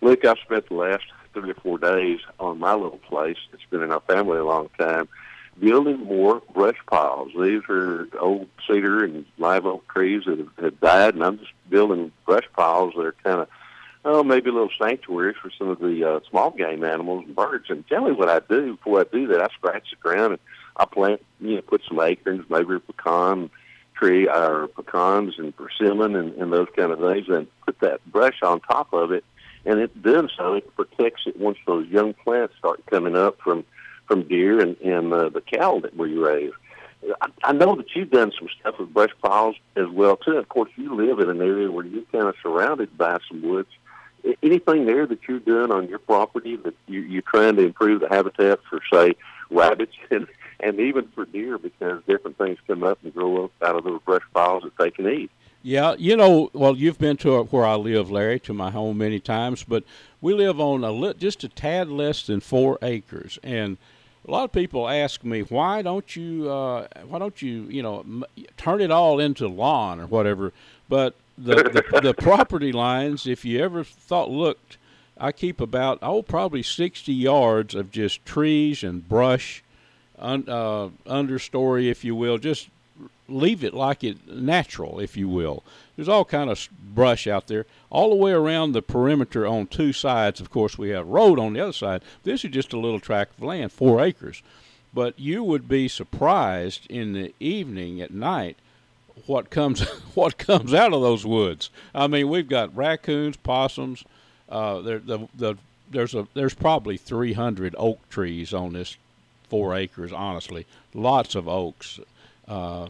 Look, I've spent the last three or four days on my little place. It's been in our family a long time. Building more brush piles. These are old cedar and live oak trees that have, have died, and I'm just building brush piles that are kind of oh, maybe a little sanctuaries for some of the uh, small game animals and birds. And tell me what I do before I do that. I scratch the ground and I plant, you know, put some acorns, maybe a pecan tree or pecans and persimmon and, and those kind of things, and put that brush on top of it and it does so it protects it once those young plants start coming up from from deer and and uh, the cattle that we raise. I, I know that you've done some stuff with brush piles as well too. Of course, you live in an area where you're kind of surrounded by some woods. Anything there that you're doing on your property that you, you're trying to improve the habitat for, say, rabbits and and even for deer because different things come up and grow up out of those brush piles that they can eat. Yeah, you know, well, you've been to where I live, Larry, to my home many times, but we live on a li- just a tad less than four acres, and a lot of people ask me why don't you uh, why don't you you know m- turn it all into lawn or whatever, but the, the the property lines, if you ever thought looked, I keep about oh probably sixty yards of just trees and brush, un, uh, understory, if you will, just leave it like it natural, if you will. There's all kind of brush out there all the way around the perimeter on two sides. Of course, we have road on the other side. This is just a little tract of land, four acres. But you would be surprised in the evening at night what comes what comes out of those woods. I mean, we've got raccoons, possums. Uh, there, the, the, there's a there's probably 300 oak trees on this four acres. Honestly, lots of oaks uh,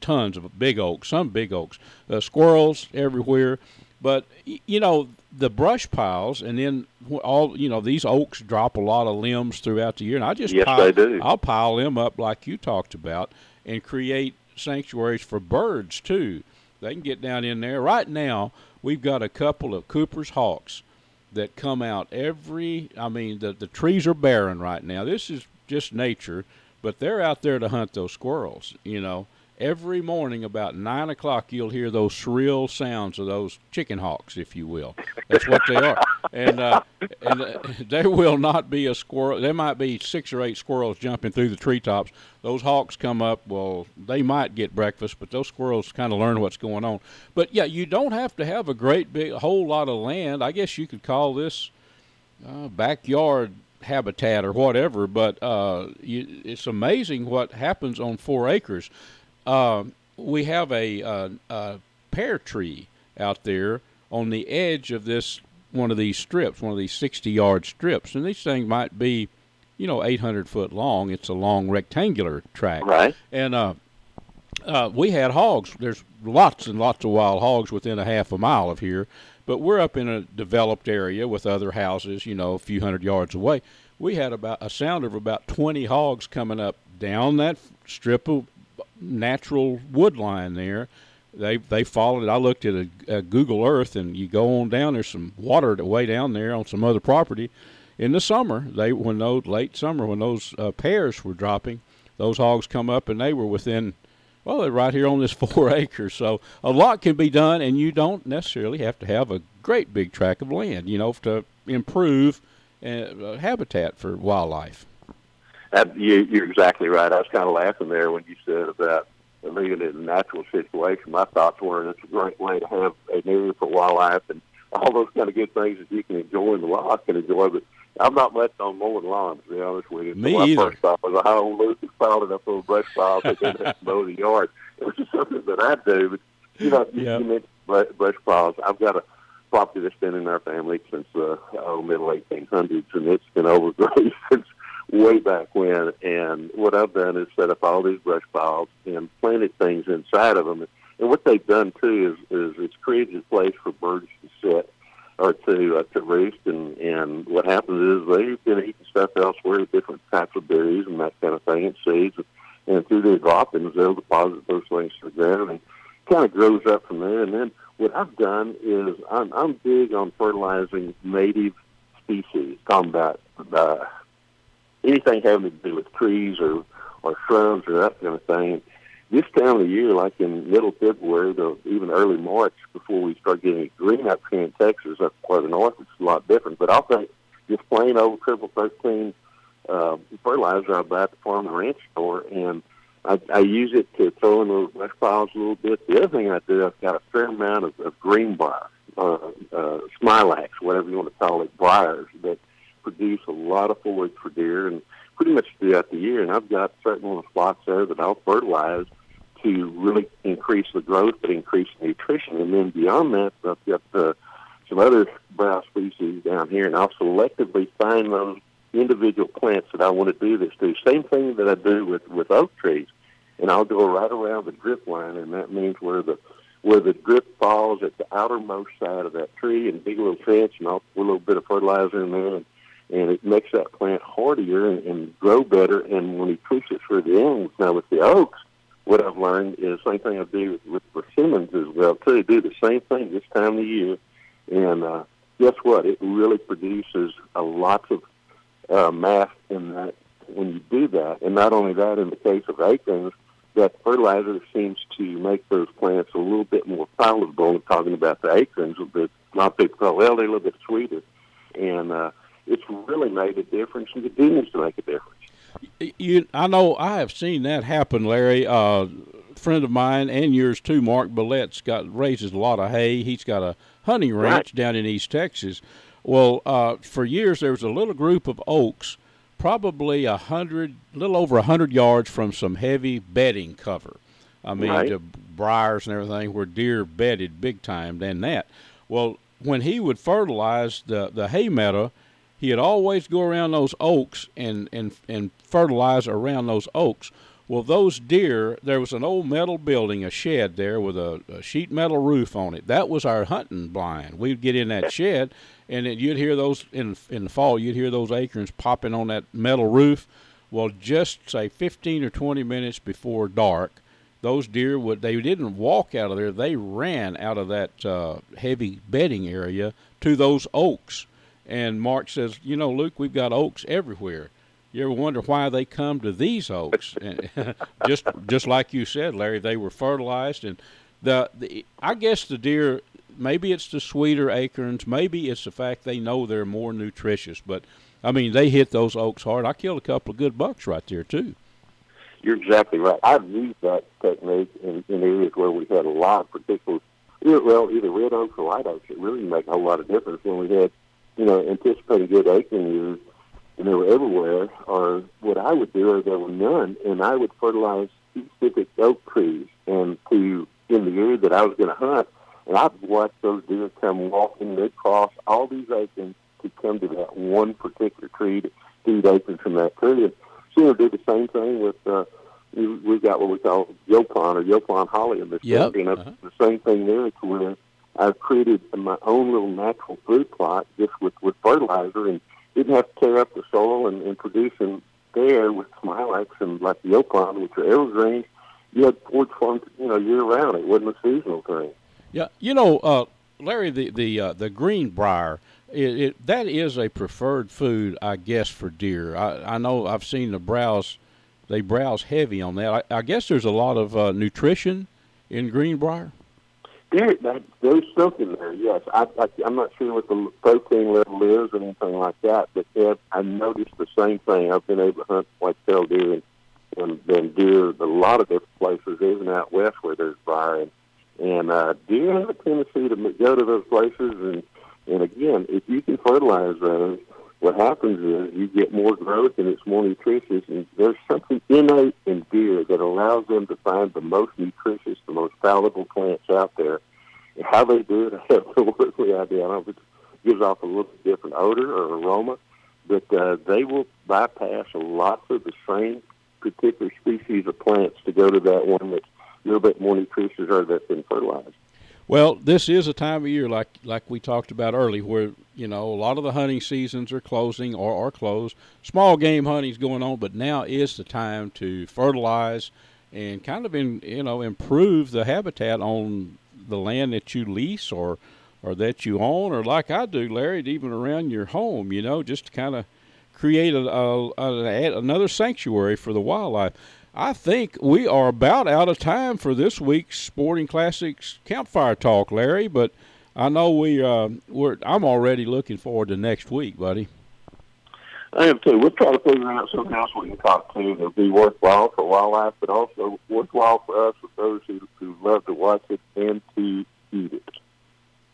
tons of big oaks, some big oaks, uh, squirrels everywhere. But you know the brush piles, and then all you know these oaks drop a lot of limbs throughout the year, and I just yes, pile, do. I'll pile them up like you talked about, and create sanctuaries for birds too. They can get down in there. Right now, we've got a couple of Cooper's hawks that come out every. I mean, the the trees are barren right now. This is just nature but they're out there to hunt those squirrels. You know, every morning about nine o'clock, you'll hear those shrill sounds of those chicken hawks, if you will. That's what they are. And uh, and uh, there will not be a squirrel. There might be six or eight squirrels jumping through the treetops. Those hawks come up. Well, they might get breakfast, but those squirrels kind of learn what's going on. But yeah, you don't have to have a great big, whole lot of land. I guess you could call this uh, backyard habitat or whatever, but uh, you, it's amazing what happens on four acres. Uh, we have a, a, uh, a, pear tree out there on the edge of this one of these strips, one of these 60 yard strips, and these things might be, you know, 800 foot long. It's a long rectangular track, right? And uh, uh, we had hogs. There's lots and lots of wild hogs within a half a mile of here, but we're up in a developed area with other houses, you know, a few hundred yards away. We had about a sound of about 20 hogs coming up down that strip of natural wood line there. They they followed. I looked at a, a Google Earth, and you go on down. There's some water way down there on some other property. In the summer, they when those late summer when those uh, pears were dropping, those hogs come up, and they were within well, they're right here on this four acres. So a lot can be done, and you don't necessarily have to have a great big tract of land, you know, to improve uh, habitat for wildlife. You, you're exactly right. I was kind of laughing there when you said about leaving it in a natural situation. My thoughts were it's a great way to have an area for wildlife and all those kind of good things that you can enjoy and the wild can enjoy. But I'm not much on mowing lawns, to be honest with you. Me so either. My first thought was, I own Lucas piled up those brush piles and then to mow the yard. It was just something that I do. But, you know, yep. you mentioned brush piles. I've got a property that's been in our family since the oh, middle 1800s, and it's been overgrown since way back when. And what I've done is set up all these brush piles and planted things inside of them. And what they've done too is, is it's created a place for birds to sit or to uh, to roost. And and what happens is they've been eating stuff elsewhere, different types of berries and that kind of thing, and seeds. And through their droppings, they'll deposit those things to the ground and kind of grows up from there. And then what I've done is I'm, I'm big on fertilizing native species, talking about uh, anything having to do with trees or, or shrubs or that kind of thing. This time of year, like in middle February to even early March, before we start getting green up here in Texas, up further north, it's a lot different. But I'll think just plain old triple thirteen uh, fertilizer I buy at the farm and ranch store, and I, I use it to throw in the brush piles a little bit. The other thing I do, I've got a fair amount of, of greenbrier, uh, uh, smilax, whatever you want to call it, briars that produce a lot of forage for deer and pretty much throughout the year. And I've got certain little spots there that I'll fertilize to really increase the growth, but increase nutrition. And then beyond that, I've got uh, some other browse species down here, and I'll selectively find those individual plants that I want to do this to. Same thing that I do with with oak trees, and I'll go right around the drip line, and that means where the where the drip falls at the outermost side of that tree, and dig a little trench, and I'll put a little bit of fertilizer in there, and, and it makes that plant hardier and, and grow better and more nutritious for the animals. Now with the oaks, what I've learned is the same thing I do with, with persimmons as well too. Do the same thing this time of year, and uh, guess what? It really produces a lot of uh, mass in that when you do that. And not only that, in the case of acorns, that fertilizer seems to make those plants a little bit more palatable. I'm talking about the acorns, a of people call well, they're a little bit sweeter, and uh, it's really made a difference, and it continues to make a difference. You, I know I have seen that happen, Larry. Uh, friend of mine and yours too, Mark Billet's got raises a lot of hay. He's got a hunting ranch right. down in East Texas. Well, uh, for years there was a little group of oaks, probably a hundred, little over a hundred yards from some heavy bedding cover. I mean, right. the briars and everything where deer bedded big time than that. Well, when he would fertilize the the hay meadow, he'd always go around those oaks and and and fertilize around those oaks. Well, those deer, there was an old metal building, a shed there with a, a sheet metal roof on it. That was our hunting blind. We'd get in that shed and then you'd hear those in in the fall. You'd hear those acorns popping on that metal roof. Well, just say 15 or 20 minutes before dark, those deer would they didn't walk out of there. They ran out of that uh, heavy bedding area to those oaks. And Mark says, you know, Luke, we've got oaks everywhere. You ever wonder why they come to these oaks? just just like you said, Larry, they were fertilized, and the, the I guess the deer maybe it's the sweeter acorns. Maybe it's the fact they know they're more nutritious. But I mean, they hit those oaks hard. I killed a couple of good bucks right there too. You're exactly right. I've used that technique in, in areas where we had a lot, particularly well, either red oaks or white oaks. It really make a whole lot of difference when we had, you know, anticipating good acorn years, and they were everywhere. Or what I would do is there were none, and I would fertilize specific oak trees, and to in the area that I was going to hunt, and I've watched those deer come walking, they cross all these acorns to come to that one particular tree to eat acorns from that tree. And Sooner did the same thing with, uh, we, we've got what we call Yaupon or Yaupon holly in this yep. And uh-huh. the same thing there to where I've created my own little natural food plot just with, with fertilizer and didn't have to tear up the soil and, and produce them there with smilax and like the Oakland, which are evergreen. You had forage farms, you know, year round. It wasn't a seasonal thing. Yeah, you know, uh, Larry, the the uh, the greenbrier, it, it, that is a preferred food, I guess, for deer. I, I know I've seen the browse, they browse heavy on that. I, I guess there's a lot of uh, nutrition in greenbrier. There, that, there's something there. Yes, I, I, I'm not sure what the protein level is or anything like that, but yeah, I noticed the same thing. I've been able to hunt white-tailed deer and, and, and deer a lot of different places, even out west where there's briar. And and uh, deer have a tendency to go to those places, and and again, if you can fertilize those, what happens is you get more growth and it's more nutritious. And there's something innate in deer that allows them to find the most nutritious, the most palatable plants out there. And how they do it, I have no earthly idea. I don't know if it gives off a little different odor or aroma, but uh, they will bypass lots of the same particular species of plants to go to that one that's a little bit more nutritious or that's been fertilized. Well, this is a time of year like like we talked about earlier, where you know a lot of the hunting seasons are closing or are closed. Small game hunting's going on, but now is the time to fertilize and kind of in you know improve the habitat on the land that you lease or or that you own, or like I do, Larry, even around your home. You know, just to kind of create a, a, a, another sanctuary for the wildlife. I think we are about out of time for this week's Sporting Classics Campfire Talk, Larry. But I know we uh, we're. I'm already looking forward to next week, buddy. I am too. We'll try to figure out something else we can talk to that'll be worthwhile for wildlife, but also worthwhile for us for those who, who love to watch it and to eat it